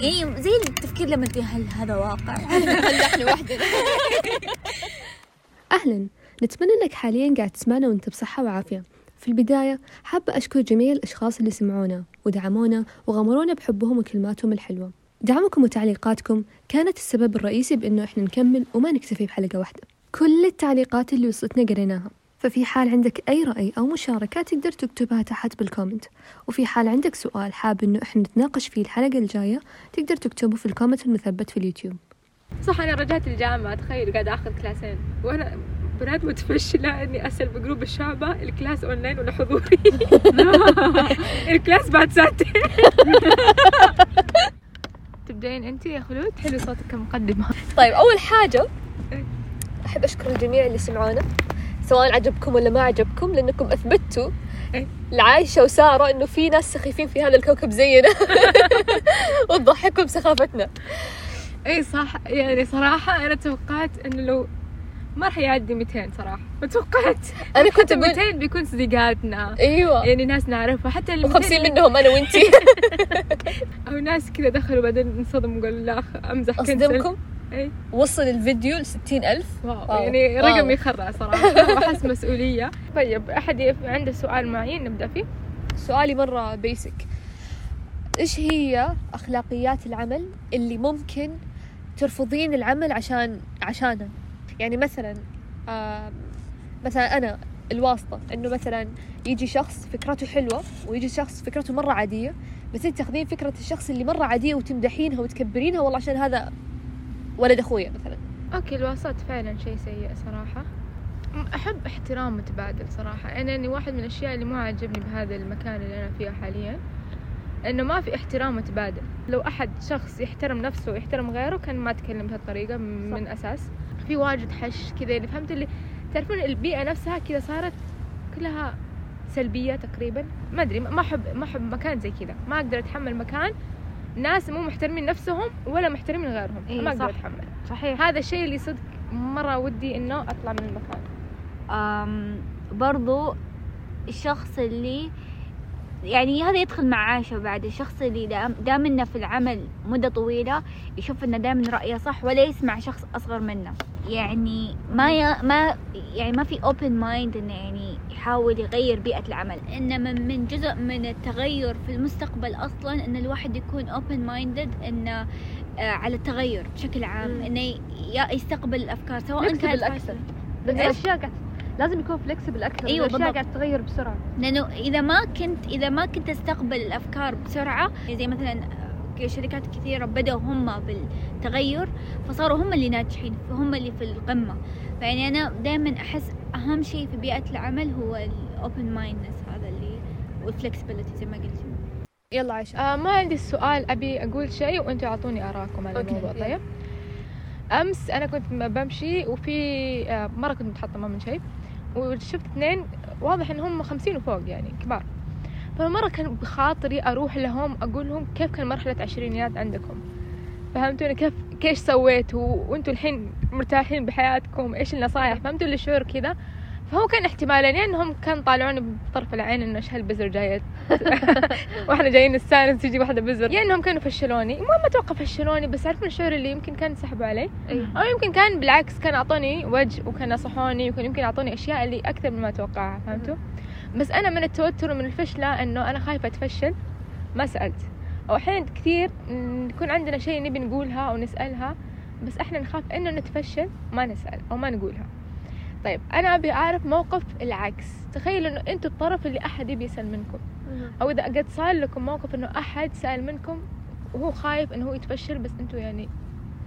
يعني زي التفكير لما تقول هل هذا واقع؟ هل نحن وحدنا أهلا. نتمنى أنك حاليا قاعد تسمعنا وأنت بصحة وعافية. في البداية حابة أشكر جميع الأشخاص اللي سمعونا ودعمونا وغمرونا بحبهم وكلماتهم الحلوة. دعمكم وتعليقاتكم كانت السبب الرئيسي بأنه إحنا نكمل وما نكتفي بحلقة واحدة. كل التعليقات اللي وصلتنا قريناها. ففي حال عندك أي رأي أو مشاركة تقدر تكتبها تحت بالكومنت وفي حال عندك سؤال حاب إنه إحنا نتناقش فيه الحلقة الجاية تقدر تكتبه في ال comment المثبت في اليوتيوب. صح أنا رجعت الجامعة تخيل قاعدة آخذ class ين وأنا بنات متفشلة إني أسأل بجروب الشعبة ال class online ولا حضوري؟ ال class بعد ساعتين. تبدين أنت يا خلود؟ حلو صوتك كمقدمة. طيب أول حاجة أحب أشكر الجميع اللي سمعونا. سواء عجبكم ولا ما عجبكم لأنكم أثبتوا إيه. لعايشة وسارة إنه في ناس سخيفين في هذا الكوكب زينا. وتضحكم سخافتنا. اي صح. يعني صراحة أنا توقعت إنه لو ما راح يعدي 200 صراحة. ما توقعت. أنا كنت حتى أقول 200 بيكون صديقاتنا. أيوة. يعني ناس نعرفها. حتى ال و50 200 منهم أنا وأنتي. أو ناس كذا دخلوا بعدين انصدموا وقالوا لا أمزح كنسل. أصدمكم؟ اي وصل الفيديو لستين ألف. wow. wow. يعني wow. رقم يخرع صراحة. واحس مسؤولية. طيب أحد عنده سؤال معين نبدأ فيه. سؤالي مرة basic إيش هي أخلاقيات العمل اللي ممكن ترفضين العمل عشان عشانه يعني مثلا آم، مثلا أنا الواسطة. إنه مثلا يجي شخص فكرته حلوة ويجي شخص فكرته مرة عادية بس أنت تاخذين فكرة الشخص اللي مرة عادية وتمدحينها وتكبرينها والله عشان هذا ولد أخويا مثلا. أوكي الوسط فعلا شيء سيء صراحة. أحب احترام متبادل صراحة. أنا يعني واحد من الأشياء اللي مو عاجبني بهذا المكان اللي أنا فيه حاليا إنه ما في احترام متبادل. لو أحد شخص يحترم نفسه ويحترم غيره كان ما تكلم بهالطريقة من أساس. في واجد حش كذا اللي فهمت اللي تعرفون البيئة نفسها كذا صارت كلها سلبية تقريبا؟ ما أدري ما أحب ما أحب مكان زي كذا. ما أقدر أتحمل مكان ناس مو محترمين نفسهم ولا محترمين غيرهم. إيه، ما أقدر. أتحمل. صحيح. هذا الشيء اللي صدق مرة ودي إنه أطلع من المكان. برضو الشخص اللي يعني هذا يدخل مع عائشة بعد الشخص اللي دام, دام إنه في العمل مدة طويلة يشوف إنه دائما رأيه صح ولا يسمع شخص أصغر منه يعني ما ي... ما يعني ما في open mind إنه يعني يحاول يغير بيئة العمل انه من, من جزء من التغير في المستقبل أصلا إن الواحد يكون open minded إنه آه، على التغير بشكل عام. إنه يستقبل الأفكار سواء كانت. لأن إيش؟ الأشياء قاعد لازم يكون فلكسبل أكثر أيوة، الأشياء بالضبط. قاعد تتغير بسرعة. لأنه إذا ما كنت إذا ما كنت استقبل الأفكار بسرعة زي مثلا شركات كثيرة بدأوا هم بالتغير فصاروا هم اللي ناجحين هم اللي في القمة. فيعني أنا دائما أحس أهم شيء في بيئة العمل هو الأوبن مايندنس هذا اللي والفلكسبيتي زي ما قلت يلا عايشة آه ما عندي السؤال أبي أقول شيء وأنتم أعطوني آراءكم على الموضوع. طيب. أمس أنا كنت بمشي وفي آه مرة كنت متحطمة من شيء. وشفت اثنين واضح انهم خمسين وفوق يعني كبار. فمرة كان بخاطري أروح لهم أقول لهم كيف كان مرحلة عشرينيات عندكم؟ فهمتوني كيف كيف سويتوا؟ وأنتوا الحين مرتاحين بحياتكم؟ إيش النصايح؟ فهمتوا اللي شعور كذا؟ فهو كان احتمالين إنهم كان طالعوني بطرف العين إنه إيش هالبزر جاية وإحنا جايين نستانس تجي واحدة بزر. يا إنهم كانوا فشلوني. المهم أتوقع فشلوني بس عارفين الشعور اللي يمكن كان سحبوا علي. أو يمكن كان بالعكس كان أعطوني وجه وكان نصحوني وكان يمكن أعطوني أشياء اللي أكثر مما أتوقعها فهمتوا؟ بس أنا من التوتر ومن الفشله إنه أنا خايفة أتفشل. ما سألت. أو أحيانا كثير نكون عندنا شيء نبي نقولها أو نسألها بس إحنا نخاف إنه نتفشل ما نسأل أو ما نقولها. طيب أنا أبي أعرف موقف العكس. تخيلوا إنه أنتوا الطرف اللي أحد يبي يسأل منكم. أو إذا قد صار لكم موقف إنه أحد سأل منكم وهو خايف إنه هو يتفشل بس أنتوا يعني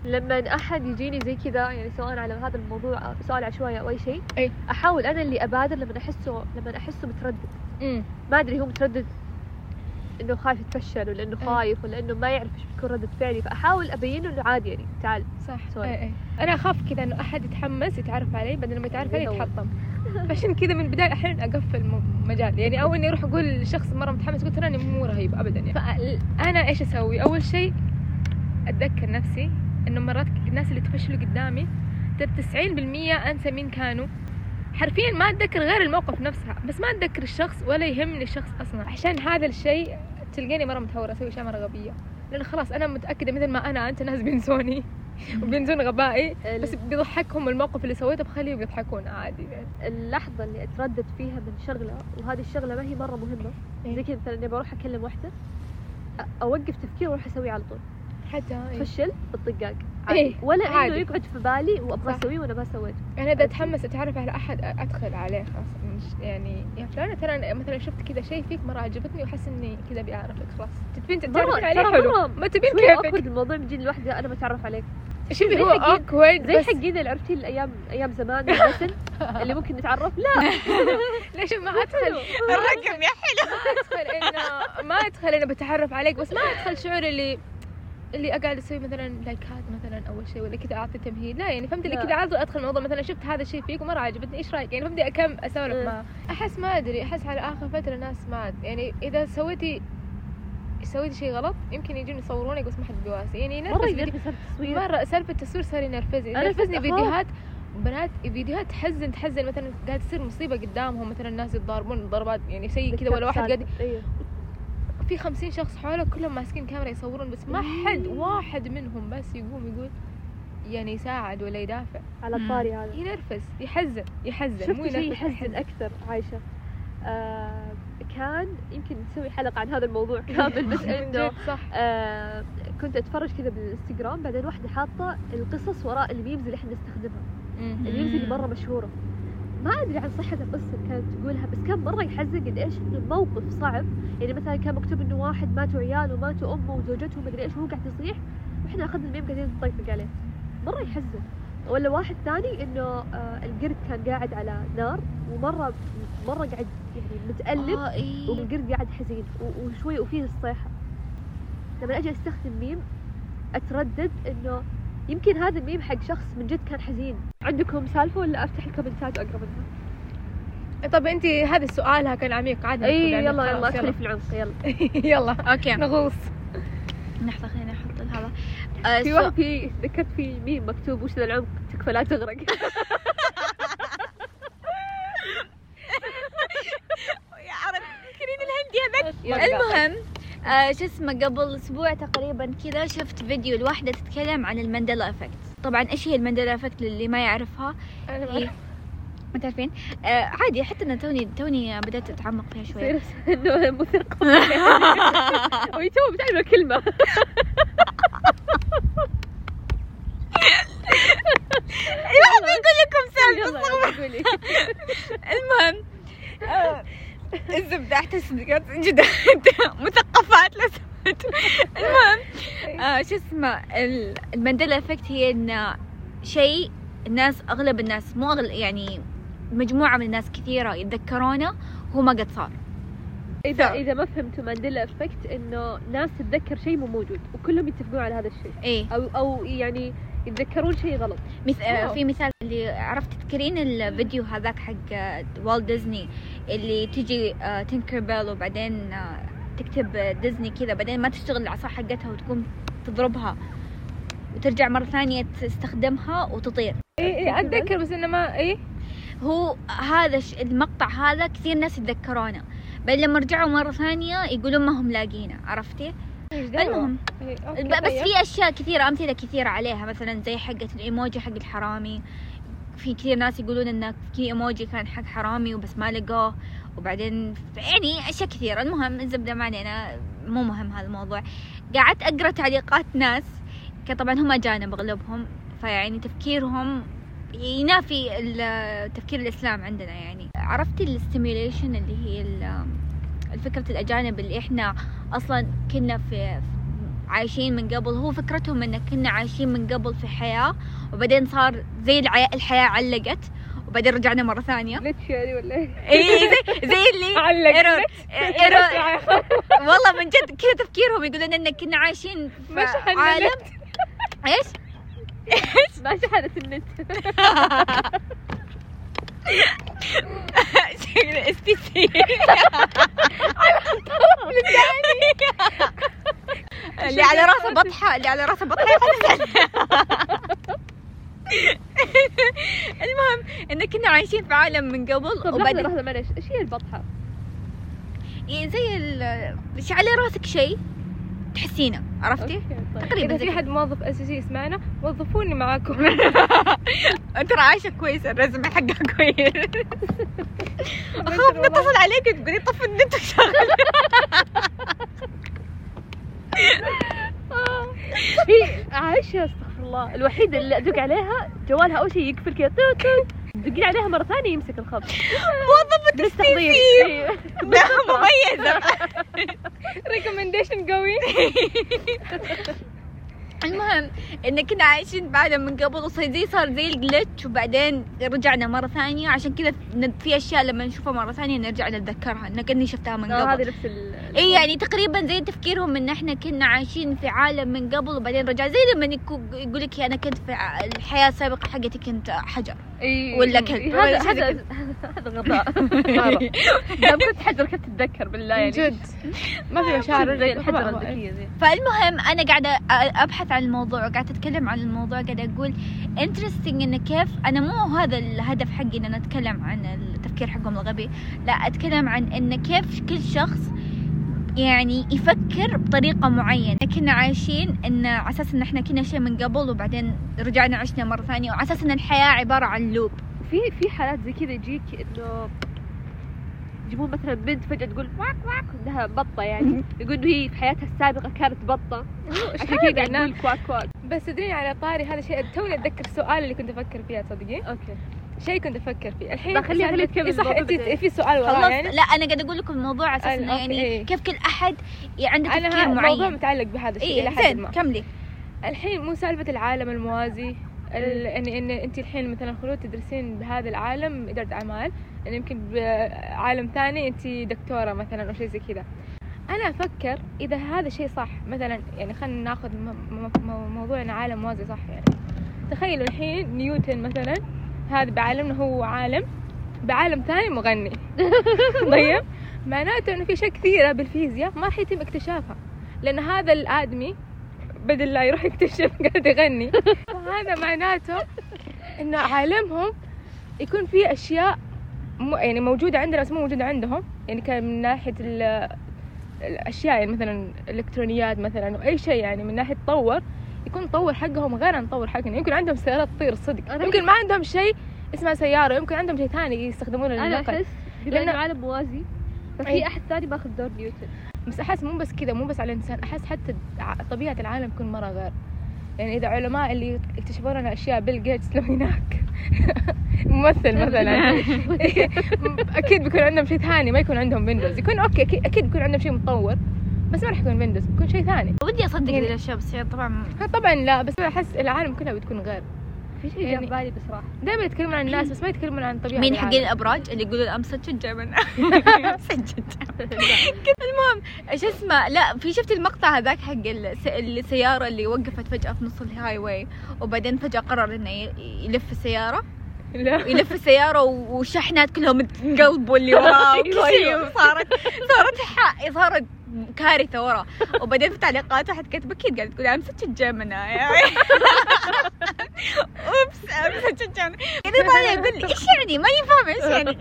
لما أحد يجيني زي كذا يعني سواء على هذا الموضوع سؤال عشوائي أو أي شيء أي. أحاول أنا اللي أبادر لما أحسه لما أحسه متردد. ما أدري هو متردد انه خايف يتفشل ولا انه أي. خايف ولا انه ما يعرف إيش بتكون ردة فعلي. فأحاول أبين له إنه عادي يعني. تعال. صح. سوري. اي اي أنا أخاف كذا إنه أحد يتحمس يتعرف علي بعدين لما يتعرف علي. يتحطم. فعشان كذا من البداية أحيانا أقفل مجال. يعني أو إني أروح أقول لشخص مرة متحمس قلت تراني مو رهيب ابدا يعني. فانا إيش أسوي؟ أول شيء أتذكر نفسي إنه مرات الناس اللي تفشلوا قدامي ترى 90% أنسى مين كانوا. حرفيا ما أتذكر غير الموقف نفسها بس ما أتذكر الشخص ولا يهمني الشخص أصلا. عشان هذا الشيء تلقيني مرة متهورة أسوي أشياء مرة غبية لأن خلاص أنا متأكدة مثل ما أنا أنت ناس بينسوني وبينسون غبائي بس بيضحكهم الموقف اللي سويته بخليهم يضحكون عادي يعني. اللحظة اللي أتردد فيها من شغلة وهذه الشغلة ما هي مرة مهمة إيه. زي كذا مثلا إني بروح أكلم واحدة أ- أوقف تفكير وأروح أسويه على طول حتى إيه. فشل بالطقاق إيه، عادي ولا إنه عادي. يقعد في بالي وأبغى. أسويه وأنا ما سويته أنا إذا أتحمس أتعرف على أحد أدخل عليه خلاص. مش يعني يا فلانة ترى أنا مثلا شفت كذا شيء فيك مرة عجبتني وأحس إني كذا أبي أعرفك خلاص. تبين عليه؟ ترى حلو. ما تبين كيفك. اوكورد الموضوع بيجي لوحده أنا بتعرف عليك. شوفي زي هو awkward زي حقين اللي عرفتي الأيام أيام زمان اللي ممكن نتعرف؟ لا. ليش ما أدخل. الرقم يا حلو. ما أدخل انه ما أدخل إنه بتعرف عليك بس ما أدخل شعور اللي اللي أقعد أسوي مثلا like ات مثلا أول شيء ولا كذا أعطي تمهيد. لا يعني فهمت اللي. كذا على طول ادخل الموضوع مثلا شفت هذا الشيء فيك ومره عجبتني إيش رأيك؟ يعني فهمتي كم أسولف إيه. معه. أحس ما أدري أحس على آخر فترة ناس ما يعني إذا سويتي سويتي شيء غلط يمكن يجون يصورونك بس ما حد بيواسي. يعني ينرفز بسبب التصوير مرة سالفة التصوير صار ينرفزني. ينرفزني فيديوهات بنات فيديوهات تحزن تحزن. مثلا قاعد تصير مصيبة قدامهم مثلا الناس يتضاربون ضربات يعني سيء كذا ولا واحد قاعد أيوه في خمسين شخص حوله كلهم ماسكين كاميرا يصورون بس ما حد واحد منهم بس يقوم يقول يعني يساعد ولا يدافع. على. الطاري هذا. ينرفز يحزن يحزن مو شيء ينرفز. يحزن أكثر عايشة؟ آه كان يمكن نسوي حلقة عن هذا الموضوع كامل بس انه صح. آه كنت أتفرج كذا بالإنستغرام بعدين واحدة حاطة القصص وراء ال memes اللي إحنا نستخدمها. ال memes اللي مره مشهورة. ما أدري عن صحة القصة اللي كانت تقولها بس كان مرة يحزن قد إيش إنه الموقف صعب. يعني مثلا كان مكتوب إنه واحد ماتوا عياله وماتوا أمه وزوجته ومدري إيش وهو قاعد يصيح. وإحنا أخذنا الميم قاعدين نطقطق عليه مرة يحزن. ولا واحد ثاني إنه آه القرد كان قاعد على نار ومرة مرة قاعد يعني متألم آه إيه والقرد قاعد حزين وشوي وفيه الصيحة. لما أجي أستخدم ميم أتردد إنه يمكن هذا الميم حق شخص من جد كان حزين. عندكم سالفة ولا أفتح الكومنتات وأقرأ منها؟ طب انت هذا السؤال كان عميق عادي اي يلا يلا خلاص، أدخلي في العمق يلا. يلا okay. نغوص. لحظة خليني أحط هذا آه، في سو- واحد في ذكرت في ميم مكتوب وش ذا العمق تكفى لا تغرق. يا عرب كريم الهندي هذاك. يلا. المهم آه شو اسمه قبل أسبوع تقريبا كذا شفت فيديو لواحدة تتكلم عن ال Mandela effect. طبعا إيش هي ال Mandela effect للي ما يعرفها؟ أنا ما هي ما تعرفين؟ آه عادي حتى أنا توني توني بدأت أتعمق فيها شوي. يصير انه مثقف ويتوه بتعلم الكلمة. الواحد بيقول لكم قولي المهم آه، الزبدة احتسب جدا. مثقفات لو سمحت المهم آه، شو اسمه ال- ال Mandela effect هي ان شيء الناس أغلب الناس مو أغل يعني مجموعة من الناس كثيرة يتذكرونه هو ما قد صار. إذا ف- إذا ما فهمتوا Mandela effect إنه ناس تتذكر شيء مو موجود وكلهم يتفقون على هذا الشيء. إيه. أو أو يعني يتذكرون شيء غلط. مث... آه،. في مثال اللي عرفت تذكرين الفيديو هذاك حق آه، والت ديزني اللي تجي تنكر بيل وبعدين آه، تكتب ديزني كذا بعدين ما تشتغل العصا حقتها وتقوم تضربها وترجع مرة ثانية تستخدمها وتطير. إي إي أتذكر بس إنه ما إي؟ هو هذا المقطع هذا كثير ناس يتذكرونه. بعدين لما رجعوا مرة ثانية يقولون ما هم لاقينه عرفتي؟ المهم بس طيب. في أشياء كثيرة أمثلة كثيرة عليها مثلا زي حقة الإيموجي حق الحرامي. في كثير ناس يقولون انه في إيموجي كان حق حرامي وبس ما لقوه. وبعدين يعني أشياء كثيرة. المهم الزبده ما علينا مو مهم هذا الموضوع قعدت أقرأ تعليقات ناس طبعا هم أجانب أغلبهم فيعني تفكيرهم ينافي ال- تفكير الإسلام عندنا يعني. عرفتي الاستيميوليشن اللي هي ال- الفكرة الأجانب اللي إحنا أصلا كنا في عايشين من قبل. هو فكرتهم إن كنا عايشين من قبل في حياة وبعدين صار زي العي- الحياة علقت وبعدين رجعنا مرة ثانية. جلتش يعني ولا إيه؟ اي زي زي اللي علق ايرور ايرور والله من جد كذا تفكيرهم يقولون إن كنا عايشين في عالم. إيش؟ ما شحنت النت بطحة اللي على راسه بطحة المهم إن كنا عايشين في عالم من قبل طب لحظة وبعدين لحظة معلش إيش هي البطحة؟ يعني زي ال- على راسك شيء تحسينه عرفتي؟ طيب. تقريبا إذا في. حد موظف أساسي يسمعنا وظفوني معاكم ترى عايشة كويس الرزم حقها كويس اخاف نتصل عليك تقولي طفي النت وشغل هي عايشة أستغفر الله. الوحيدة اللي أدق عليها جوالها أول شيء يقفل كذا تدقين عليها مرة ثانية يمسك الخط. موظفة إيه. مميزة. recommendation قوي. المهم إن كنا عايشين بعدها من قبل وصار زي صار زي ال glitch وبعدين رجعنا مرة ثانية. عشان كذا في أشياء لما نشوفها مرة ثانية نرجع نتذكرها ان كاني شفتها من آه، قبل. هذه نفس اي يعني تقريبا زي تفكيرهم إن إحنا كنا عايشين في عالم من قبل وبعدين رجع. زي لما يقول لك أنا كنت في الحياة السابقة حقتي كنت حجر. إيه. ولا كلب، إيه، ولا هذا شيء زي هذا هذا غباء. كنت حجر كنت تتذكر بالله يعني. جد. ما في مشاعر زي الحجرة الذكية زي فالمهم أنا قاعدة أبحث عن الموضوع وقاعده أتكلم عن الموضوع قاعدة أقول انترستنج انه كيف أنا مو هذا الهدف حقي إن أنا أتكلم عن التفكير حقهم الغبي لا أتكلم عن انه كيف كل شخص يعني يفكر بطريقة معينة. كنا عايشين إن على أساس إن إحنا كنا شيء من قبل وبعدين رجعنا عشنا مرة ثانية. وعلى أساس إن الحياة عبارة عن loop في في حالات زي كذا يجيك إنه يجيبون مثلا بنت فجأة تقول واك واك إنها بطة يعني. يقول هي في حياتها السابقة كانت بطة. عشان كذا قاعد تقول quack quack. بس تدرين على طاري هذا شيء توني أتذكر السؤال اللي كنت أفكر فيه تصدقين okay. شيء كنت أفكر فيه. الحين سالفة- تكمل إيه صح الموضوع انت. في سؤال وراه يعني لا أنا قاعدة أقول لكم الموضوع على أساس انه أوكي. يعني كيف كل أحد عنده أنا تفكير ها- الموضوع معين. متعلق بهذا الشيء اي إلى حد ما. كملي. الحين مو سالفة العالم الموازي. ال- ان ان أنت الحين مثلا خلود تدرسين بهذا العالم إدارة أعمال إن يمكن بعالم ثاني أنت دكتورة مثلا أو شيء زي كذا. أنا أفكر إذا هذا الشيء صح مثلا يعني خلينا ناخذ م- م- م- موضوع ان عالم موازي صح يعني. تخيلوا الحين نيوتن مثلا هذا بعالمنا هو عالم بعالم ثاني مغني. طيب؟ معناته إنه في أشياء كثيرة بالفيزياء ما راح يتم اكتشافها لأن هذا الآدمي بدل لا يروح يكتشف قاعد يغني. فهذا معناته إنه عالمهم يكون في أشياء مو يعني موجودة عندنا بس مو موجودة عندهم. يعني كان من ناحية ال- الأشياء يعني مثلا الإلكترونيات مثلا أو أي شيء يعني من ناحية تطور. يكون التطور حقهم غير عن التطور حقنا. يمكن عندهم سيارات تطير صدق. يمكن ما عندهم شيء اسمه سيارة يمكن عندهم شيء ثاني يستخدمونه أنا للنقل. أحس بما لأن- انه عالم موازي ففي أي. أحد ثاني ماخذ دور نيوتن بس أحس مو بس كذا مو بس على الإنسان أحس حتى طبيعة العالم تكون مرة غير. يعني إذا علماء اللي يكتشفون لنا أشياء بيل جيتس لو هناك. ممثل مثلا. أكيد بيكون عندهم شيء ثاني ما يكون عندهم ويندوز يكون okay أكيد- أكيد بيكون عندهم شيء متطور بس ما راح يكون ويندوز بيكون شيء ثاني. ودي أصدق يعني- الاشياء بس هي طبعا. طبعا لا بس أحس العالم كلها بتكون غير. في شيء يعني- جاب بالي بصراحة. دائما يتكلمون عن الناس بس ما يتكلمون عن طبيعة مين. حقين الأبراج؟ اللي يقولون ام سجل سجل المهم شو اسمه؟ لا في شفت المقطع هذاك حق الس- السيارة اللي وقفت فجأة في نص ال highway وبعدين فجأة قرر إنه ي- يلف السيارة؟ لا. يلف السيارة و- والشحنات كلهم تنقلبوا اللي وراه وكل شيء وصارت صارت ح- صارت كارثة ورا. وبعدين في تعليقات واحد كاتب أكيد قاعد تقول ام سجل جمنا يعني اوبس ام سجل جمنا يعني طالع يقول لي إيش يعني؟ ما يفهم إيش يعني؟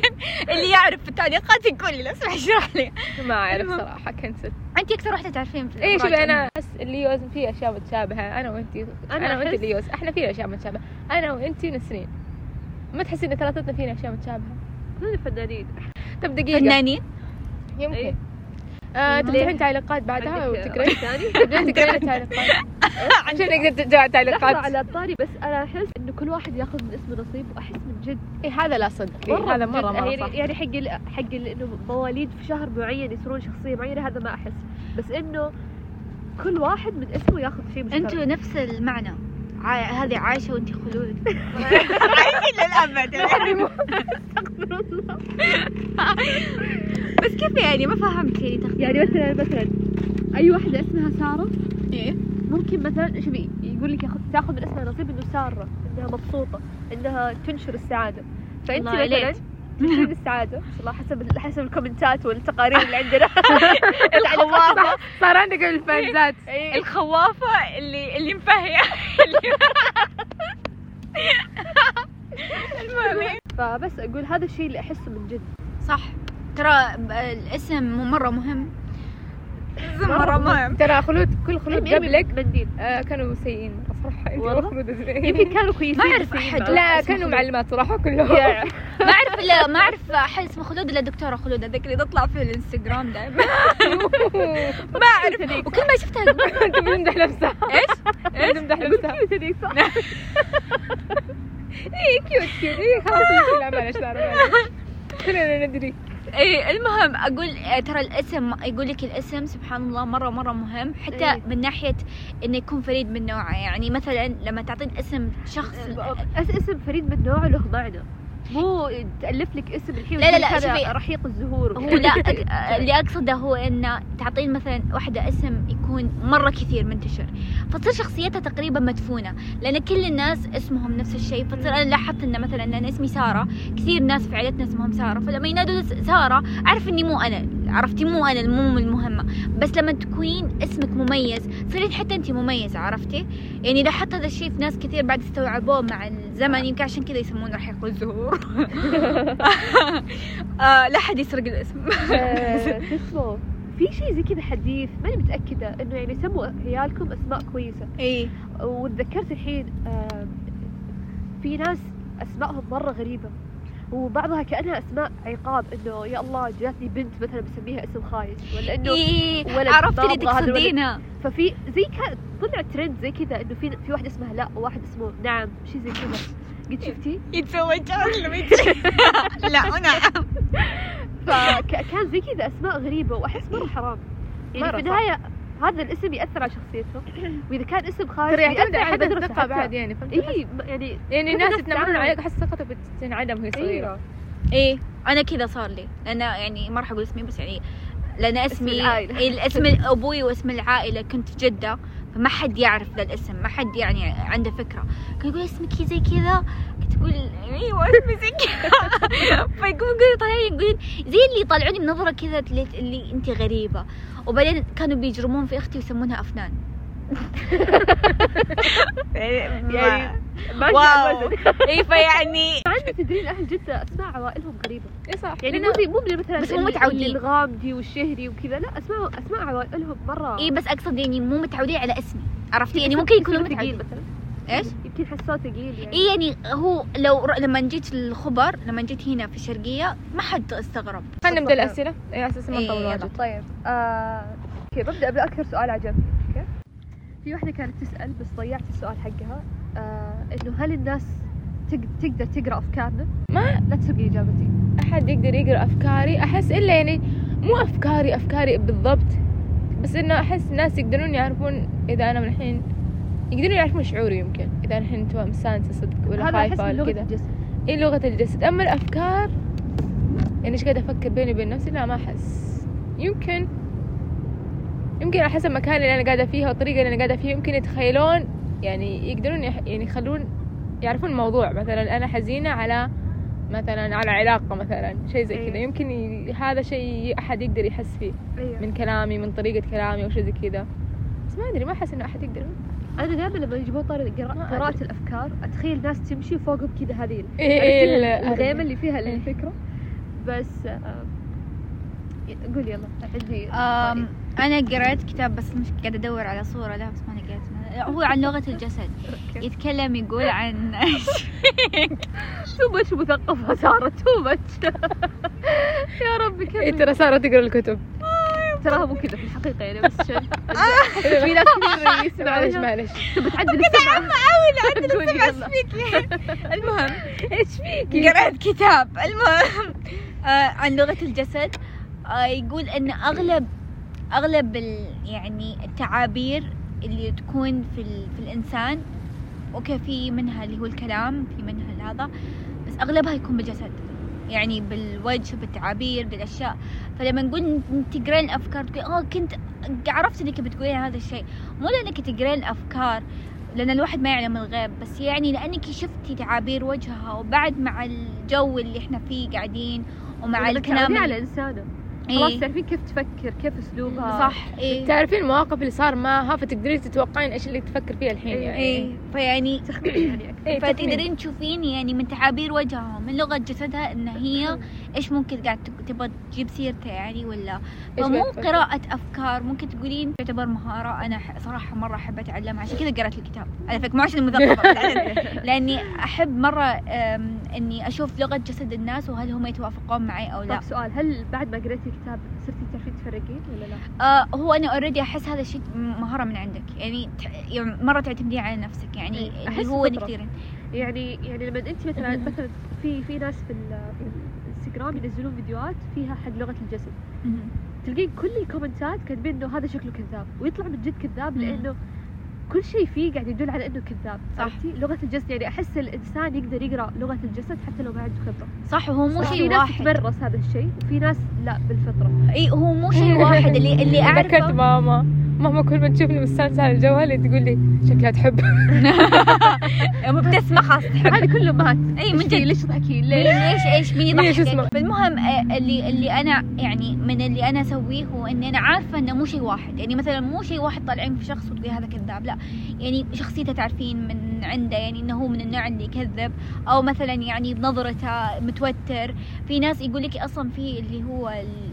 اللي يعرف في التعليقات يقول لي لو سمحت اشرح لي. ما أعرف. صراحة كنسل انت أكثر واحدة تعرفين في اي شوفي أنا أحس الليوز في أشياء متشابهة. أنا وأنتي أنا, أحس- الليوز. إحنا فينا أشياء متشابهة. أنا وأنتي نسرين. ما تحسين إن ثلاثتنا فينا أشياء متشابهة؟ كلنا فنانين. طب دقيقة. فنانين؟ يمكن. إيه. آه؟ تفتحين تعليقات بعدها وتقرين ثاني؟ تبدين تقرين التعليقات. عشان نقدر لحظة تعليقات. على الطاري بس أنا أحس إنه كل واحد ياخذ من اسمه نصيب وأحس من جد إيه هذا لا صدق. إيه هذا مرة. مرة يعني, صح. يعني حق ال... حق ال... إنه مواليد في شهر معين يصيرون شخصية معينة هذا ما أحس. بس إنه كل واحد من اسمه ياخذ شيء مشترك. أنتوا نفس المعنى. عا- هذه عايشة وانت خلود. عايشين للأبد. استغفر الله. بس كيف يعني؟ ما فهمت يعني تخ... يعني مثلا مثلا أي واحدة اسمها سارة؟ إيه. ممكن مثلا شوفي يقول لك ياخذ تأخذ من اسمها نصيب إنه سارة إنها مبسوطة إنها تنشر السعادة. فأنت مثلا عليك. تنشرين السعادة. ما شاء الله حسب حسب الكومنتات والتقارير اللي عندنا. الخوافة. صار عندك الفانزات؟ الخوافة اللي اللي مفهية. المهم. فبس أقول هذا الشيء اللي أحسه من جد. صح. ترى الاسم مرة مهم. مرة مهم. ترى خلود كل خلود قبلك آه كانوا سيئين صراحة يمكن كانوا كويسين ما أحد. يبقى. لا كانوا. معلمات صراحة كلهم. ما أعرف الا ما أعرف احد اسمه خلود إلا دكتورة خلود. هذيك اللي تطلع في الإنستغرام دائما ما أعرف. وكل ما شفتها انت بتمدح نفسها. إيش؟ إيش؟ بتمدح نفسها. إيه cute cute إيه خلاص لا لا خلينا ندري. اي المهم أقول آه، ترى الاسم يقول لك الاسم سبحان الله مرة مرة مهم. حتى إيه. من ناحية إنه يكون فريد من نوعه. يعني مثلا لما تعطين اسم شخص أس- اسم فريد من نوعه له معنى مو تألف لك اسم الحين لا، لا، لا، شوفي. رحيق الزهور هو لا اللي أقصده هو إنه تعطين مثلا واحدة اسم يكون مرة كثير منتشر فتصير شخصيتها تقريبا مدفونة لأن كل الناس اسمهم نفس الشيء فتصير أنا لاحظت انه مثلا أنا اسمي سارة كثير ناس في عائلتنا اسمهم سارة فلما ينادوا سارة أعرف إني مو أنا عرفتي؟ مو أنا مو المهمة. بس لما تكوين اسمك مميز تصيرين حتى انت مميزة عرفتي؟ يعني لاحظت هذا الشيء في ناس كثير بعد استوعبوه مع الزمن يمكن عشان كذا يسمونه رحيق الزهور. آه لا حد يسرق الاسم. آه، شو في شيء زي كذا حديث ماني متأكدة إنه يعني سموا عيالكم أسماء كويسة. إي. وتذكرت الحين آه، في ناس أسمائهم مرة غريبة. وبعضها كأنها أسماء عقاب إنه يا الله جاتني بنت مثلا بسميها اسم خايس ولا إنه إيه ولد عرفت اللي. تقصدينها. ففي زي كان طلع ترند زي كذا إنه في في واحد اسمها لا وواحد اسمه نعم شيء زي كذا. قد شفتي؟ يتزوج لا نعم. فكان زي كذا أسماء غريبة وأحس مرة حرام. يعني في النهاية هذا الاسم يأثر على شخصيتهم وإذا كان اسم يعتمد بيأثر على حد حتى. بعد يعني فهمت اي يعني يعني الناس يتنمرون. عليك أحس ثقتها بتنعدم وهي صغيرة أيوه إيه أنا كذا صار لي لأن يعني ما راح أقول اسمي بس يعني لأن اسمي العائلة. إيه، اسم أبوي واسم العائلة كنت في جدة فما حد يعرف ذا الاسم ما حد يعني عنده فكرة. كان يقول اسمك زي كذا؟ كنت أقول أيوه اسمي زي كذا. فيقوم يقول طالعين يقولون زي اللي يطلعوني بنظرة كذا اللي انت غريبة. وبعدين كانوا بيجرمون في أختي ويسمونها أفنان. يعني ما wow. شاء الله اي فيعني انه تدرين أهل جدة أسماء عوائلهم غريبه اي صح. يعني مو زي مو مثلا بس مو متعودين. الغامدي والشهري وكذا لا اسماء أسماء عوائلهم مرة اي بس أقصد يعني مو متعودين على اسمي. عرفتي؟ يعني ممكن يكونوا متعودين. مثلا. إيش؟ يمكن حسوه ثقيل يعني. اي يعني هو لو ر- لما جيت الخبر لما جيت هنا في الشرقية ما حد استغرب. خلينا نبدأ الأسئلة. اي على أساس ما إيه، نطول. واجد. طيب. آه... okay ببدأ بأكثر سؤال عجبني في واحدة كانت تسأل بس ضيعت السؤال حقها آه... إنه هل الناس تق... تقدر تقرأ أفكارنا؟ ما لا تسبقي إجابتي. أحد يقدر يقرأ أفكاري؟ أحس إلا يعني مو أفكاري أفكاري بالضبط بس إنه أحس الناس يقدرون يعرفون إذا أنا من الحين يقدرون يعرفون شعوري يمكن إذا الحين تبغى مستانسه صدق ولا خايفه ولا كذا. اي لغة الجسد. أما الأفكار يعني إيش قاعدة أفكر بيني وبين نفسي؟ لا ما أحس. يمكن يمكن على حسب المكان اللي أنا قاعدة فيها والطريقة اللي أنا قاعدة فيها. يمكن يتخيلون يعني يقدرون يح- يعني يخلون يعرفون الموضوع. مثلا أنا حزينة على مثلا على علاقة مثلا شيء زي إيه. كذا يمكن ي... هذا شيء أحد يقدر يحس فيه. أيوه من كلامي من طريقة كلامي أو شيء زي كذا. بس ما أدري ما أحس إنه أحد يقدر. أنا دائما لما يجيبون طاري قراءة. الأفكار. أتخيل ناس تمشي وفوقهم كذا هذه إيه، ال- الغيمة اللي فيها إيه. الفكرة بس آه... قول يلا. عندي أنا قرأت كتاب بس مش قاعدة أدور على صورة له بس ما لقيت هو عن لغة الجسد. يتكلم يقول عن too much مثقفة سارة؟ too much يا ربي إيه كمل ترى سارة تقرأ الكتب. تراها مو كذا في الحقيقة يعني بس في ناس كثير معلش معلش. تبي تعدل السمع معاون عدل. إيش فيك المهم إيش فيك قرأت كتاب. المهم آه عن لغة الجسد. آه يقول إن أغلب أغلب ال يعني التعابير اللي تكون في, ال في الإنسان أوكي في منها اللي هو الكلام في منها هذا بس أغلبها يكون بالجسد. يعني بالوجه بالتعابير بالأشياء. فلما نقول تقرين الافكار تقول آه كنت عرفت إنك بتقولين هذا الشيء. مو لأنك تقرين الافكار لأن الواحد ما يعلم الغيب بس يعني لأنك شفتي تعابير وجهها وبعد مع الجو اللي إحنا فيه قاعدين ومع الكلام على. انسانه خلاص إيه. تعرفين كيف تفكر كيف أسلوبها صح إيه تعرفين المواقف اللي صار معها فتقدرين تتوقعين إيش اللي تفكر فيها الحين إيه. يعني إيه فيعني تخمين يعني. إيه،. فتقدرين تشوفين يعني من تعابير وجهها من لغة جسدها إن هي إيش ممكن قاعد تب- تبغى تجيب سيرته يعني ولا فمو؟ قراءة أفكار ممكن تقولين تعتبر مهارة أنا صراحة مرة أحب أتعلمها عشان كذا قرأت الكتاب على فكرة مو عشان عشان- لأني أحب مرة أم، إني أشوف لغة جسد الناس وهل هم يتوافقون معي أو لا طيب سؤال هل بعد ما قريتي الكتاب صرتي تعرفين تفرقين ولا لا؟ آه هو أنا already أحس هذا الشيء مهارة من عندك يعني يعني مرة تعتمدين على نفسك يعني إيه، أحس هو. كثير يعني يعني لما أنت مثلا مثلا في في ناس في ال- في الإنستغرام ينزلون فيديوهات فيها حق لغة الجسد تلقين كل الكومنتات كاتبين إنه هذا شكله كذاب ويطلع من جد كذاب. لأنه كل شيء فيه قاعد يدل على إنه كذاب صح. لغة الجسد يعني أحس الإنسان يقدر يقرأ لغة الجسد حتى لو ما عنده خبرة. صح وهو مو بس في شيء ناس واحد. تمرس هذا الشيء وفي ناس لا بالفطرة. إي هو مو شيء واحد. اللي اللي ذكرت أعرفه ماما. ماما كل ما تشوفني مستانسة على الجوال تقول لي شكلها تحب. يوم بتسمع هذه كله مات أي من؟ جد ليش تضحكين ليش؟ إيش مين؟ يضحك فالمهم آه، اللي اللي أنا يعني من اللي أنا أسويه هو إني أنا عارفة إنه مو شيء واحد. يعني مثلا مو شيء واحد طالعين في شخص وتقولي هذا كذاب. لا. يعني شخصيته تعرفين من عنده. يعني إنه هو من النوع اللي يكذب. أو مثلا يعني بنظرته متوتر. في ناس يقول لك أصلا في اللي هو ال-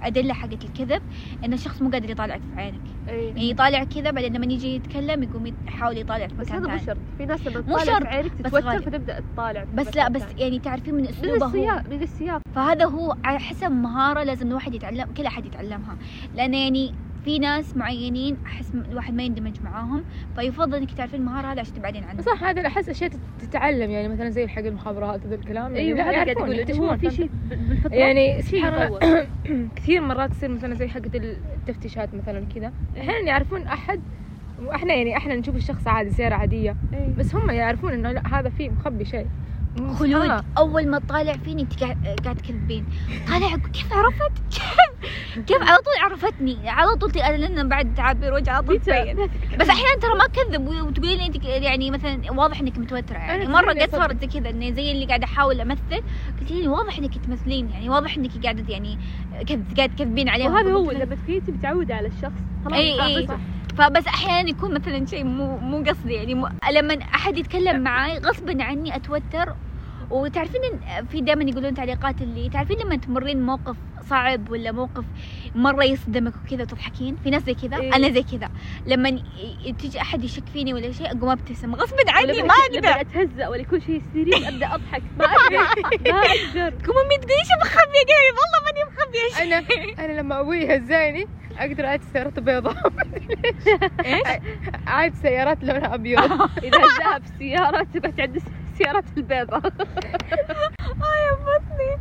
من الادله حقت الكذب إن الشخص مو قادر يطالعك في عينك إيه. يعني يطالعك كذا بعدين لما يجي يتكلم يقوم يحاول يطالع في بس مكان هذا مو شرط في ناس لما مو تطالع شرط، في عينك بس تتوتر. فتبدأ تطالع في بس لا بس. يعني تعرفين من من أسلوبه هو السياق من السياق فهذا هو على حسب مهارة لازم الواحد يتعلم كل أحد يتعلمها لأن يعني في ناس معينين أحس م- الواحد ما يندمج معاهم فيفضل إنك تعرفين المهارة هذه عشان تبعدين عنها صح هذا أحس أشياء تتعلم يعني مثلا زي حق المخابرات وذا الكلام يعني أيوه لا هذا قاعد يعرفون يقول انه يكتشفون، هو في فهمت؟ شيء بالفطرة؟ يعني سبحان كثير مرات تصير مثلا زي حقة التفتيشات مثلا كذا. أحيانا يعرفون أحد وأحنا يعني أحنا نشوف الشخص عادي سيارة عادية إيه. بس هم يعرفون إنه لا هذا فيه مخبي شيء. خلود. أول ما تطالع فيني أنت قاعد تكذبين. طالع كيف عرفت؟ كيف كيف على طول عرفتني؟ على طول لأن بعد تعابير وجه على طول تبين. بس أحيانا ترى ما كذب وتقولي لي أنت يعني مثلا واضح إنك متوترة. يعني كثير قد صارت زي كذا إنه زي اللي قاعدة أحاول أمثل. قلت لي واضح إنك تمثلين. يعني واضح إنك قاعدة يعني كذ- قاعد تكذبين عليها وهذا هو لما تكوني متعودة على الشخص. خلاص اي اي فبس أحيانا يكون مثلا شيء مو مو قصدي يعني مو لما أحد يتكلم معاي غصبا عني أتوتر. وتعرفين إن في دائما يقولون تعليقات اللي تعرفين لما تمرين موقف صعب ولا موقف مرة يصدمك وكذا وتضحكين؟ في ناس زي كذا؟ إيه. أنا زي كذا. لما تيجي أحد يشك فيني ولا شيء أقوم أبتسم. غصبا عني ما أقدر. أتهزأ ولا يكون شيء سيريس أبدأ أضحك. ما أقدر ما أقدر. كم امي تقولي إيش مخبيه والله ماني مخبية شيء. أنا أنا لما أبوي يهزاني أقدر أعيد سيارته بيضاء إيش؟ عاد سيارات لونها أبيض. إذا هزها في السيارة تبغى تعد السيارات البيضاء. آه يا بطني.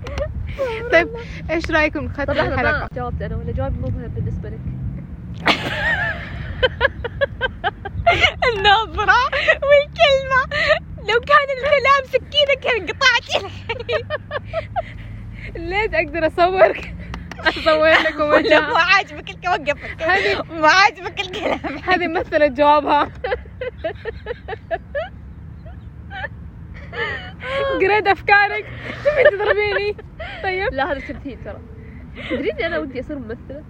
طيب إيش رأيكم نختم الحلقة؟ جاوبت أنا ولا جوابي مو مهم بالنسبة لك؟ النظرة والكلمة. لو كان الكلام سكينة كان قطعتي. ليت أقدر أصورك؟ اصور لكم ولا وجهها مو عاجبك الكلام وقف هذه مو عاجبك الكلام هذه مثلت جوابها. قريت أفكارك. تبي تضربيني؟ طيب. لا هذا تمثيل ترى. تدرين إني أنا ودي أصير ممثلة؟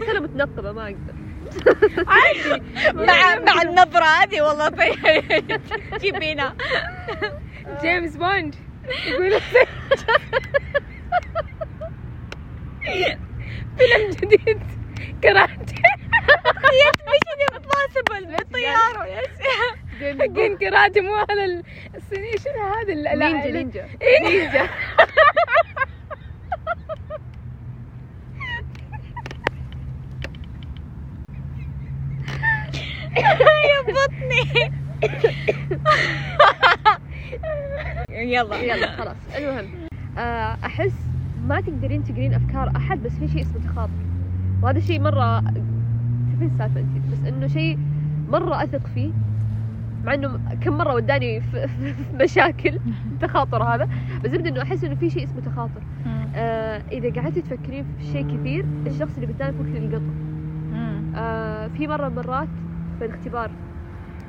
بس أنا متنقبة ما أقدر. عادي. مع مع النظرة هذه والله. طيب. جيبينا. جيمس بوند. يقول فيلم جديد. كراته Mission Impossible بالطيارة يا شيخ حقين كراته مو هذا ال- الصيني شنو هذا نينجا. نينجا. نينجا. يا بطني. يلا يلا خلاص. المهم آه، أحس ما تقدرين تقرين أفكار أحد بس في شيء اسمه تخاطر. وهذا شيء مرة تعرفين السالفة أنت؟ بس إنه شيء مرة أثق فيه مع إنه كم مرة وداني في, مشاكل التخاطر هذا. بس زبده إنه أحس إنه في شيء اسمه تخاطر. آه إذا قعدتي تفكرين في شيء كثير الشخص اللي قدامك ممكن يلقطه. آه في مرة من المرات في الاختبار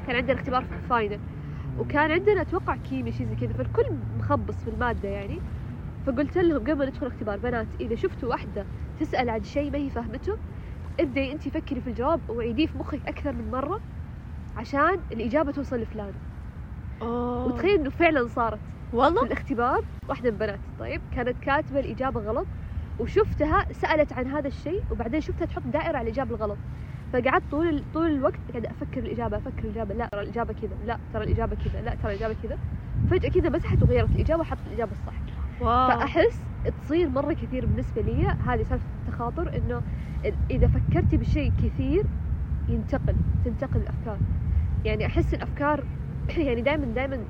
كان عندنا اختبار في الفاينل وكان عندنا أتوقع كيمياء شيء زي كذا فالكل مخبص في المادة يعني. فقلت لهم قبل ما ندخل اختبار بنات إذا شفتوا واحدة تسأل عن شيء ما هي فاهمته ابدأي أنت فكري في الجواب وعيديه في مخك أكثر من مرة عشان الإجابة توصل لفلان. وتخيل إنه فعلا صارت في والله الاختبار واحدة من البنات طيب كانت كاتبة الإجابة غلط وشفتها سألت عن هذا الشيء وبعدين شفتها تحط دائرة على الإجابة الغلط. فقعدت طول طول الوقت قاعدة أفكر الإجابة أفكر الإجابة. لا ترى الإجابة كذا لا ترى الإجابة كذا لا ترى الإجابة كذا. فجأة كذا مسحت وغيرت الإجابة وحطت الإجابة الصح. واو. فأحس تصير مرة كثير بالنسبة لي. هذه سالفة التخاطر إنه إذا فكرتي بشيء كثير ينتقل تنتقل الأفكار. يعني أحس الأفكار يعني دائما دائما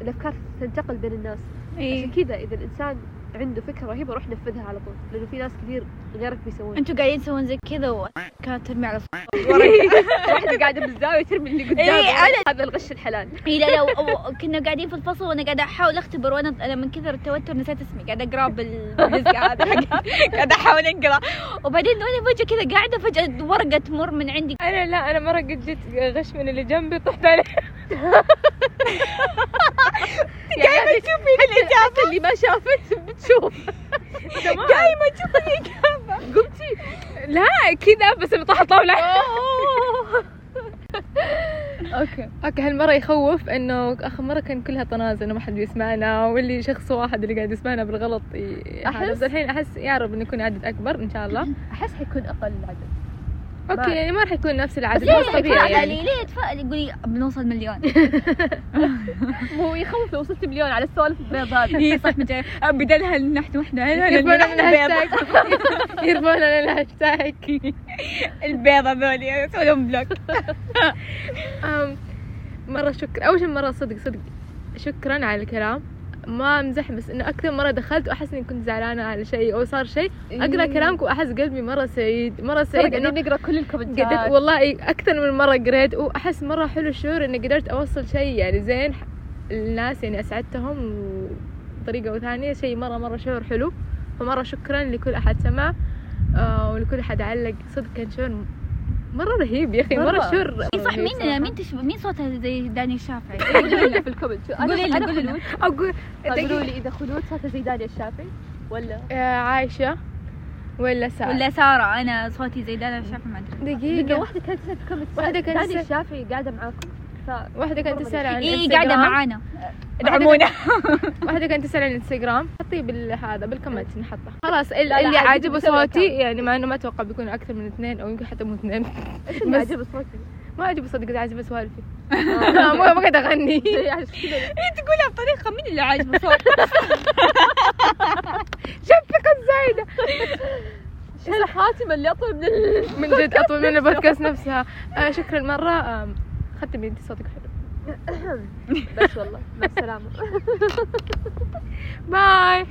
الأفكار تنتقل بين الناس. عشان إيه. كذا إذا الإنسان عنده فكرة رهيبة روح نفذها على طول لأنه في ناس كثير غيرك بيسوون. أنتوا قاعدين تسوون زي كذا وكانت ترمي على واحدة قاعدة بالزاوية ترمي اللي قدامها. إيه، أنا- هذا الغش الحلال. إيه لا لا كنا قاعدين في الفصل وأنا قاعدة أحاول أختبر وأنا أنا من كثر التوتر نسيت اسمي قاعدة أقرأ بال- بالرزق هذا حقي. قاعدة أحاول أقرأ. وبعدين وأنا فجأة كذا قاعدة فجأة ورقة تمر من عندي. أنا لا أنا مرة قد جيت غش من اللي جنبي طحت عليه. يعني تشوفي الإجابة اللي ما شافت بتشوف. تمام دائما تشوف الاجابه قمتي. لا كذا بس اللي طاح طاوله okay. okay هالمرة يخوف إنه آخر مرة كان كلها طناز انه ما حد بيسمعنا واللي شخص واحد اللي قاعد يسمعنا بالغلط. بس الحين أحس يا رب إنه يكون عدد أكبر إن شاء الله. أحس حيكون أقل العدد okay يعني ما راح يكون نفس العدد ليه بس طبيعي يعني. تفائلي ليه تفائلي قولي بنوصل مليون. مو يخوف لو وصلت مليون على السوالف البيض هذه هي صح بدلها نحن وإحنا يرفعون لنا الهاشتاج يرفعون لنا الهاشتاج البيضة ذولي أسوي لهم بلوك مرة شكرا أول شيء مرة صدق صدق. شكرا على الكلام. ما امزح بس إنه أكثر مرة دخلت وأحس إني كنت زعلانة على شيء أو صار شيء. أقرأ كلامكم وأحس قلبي مرة سعيد مرة سعيد إنه نقرأ كل الكومنتات. والله إيه، أكثر من مرة قريت وأحس مرة حلو الشعور إني قدرت أوصل شيء يعني زين الناس يعني أسعدتهم بطريقة أو ثانية شيء مرة مرة شعور حلو. فمرة شكرا لكل أحد سمع آه ولكل أحد علق صدق كان شعور مرة رهيب يا أخي مرة, مرة. شعور إيه صح مين. مين تشبه مين صوتها زي داني الشافعي قولوا لي في ال comment. قولي لنا أنا قولي لنا. خلود أقول قولوا لي إذا خلود صوتها زي داليا الشافعي ولا؟ آه، عايشة. ولا سارة. ولا سارة. أنا صوتي زي داني الشافعي ما أدري. لأنه دقيقة واحدة كانت في ال comment. واحدة كانت تسأل- الشافعي قاعدة معاكم. واحدة كانت تسأل عن إيه الانستغرام قاعدة معانا. واحدة ادعمونا واحدة كانت تسأل عن الانستغرام. حطيه بالهذا بال comment نحطه. خلاص ال- لا، اللي عاجبه صوتي. يعني مع انه ما أتوقع بيكون أكثر من اثنين أو يمكن حتى مو اثنين. إيش اللي بس- عجب صوتي؟ ما عجبه صدق عجبه سوالفي. مو ما قاعد أغني. يعني كذا. إيه تقولها بطريقة مين اللي عاجبه صوت شفقة زايدة إيش الخاتمه اللي أطول من. من جد أطول من البودكاست نفسها. آه شكرا آم، ختمي أنت صوتك حلو. بس والله مع السلامة. باي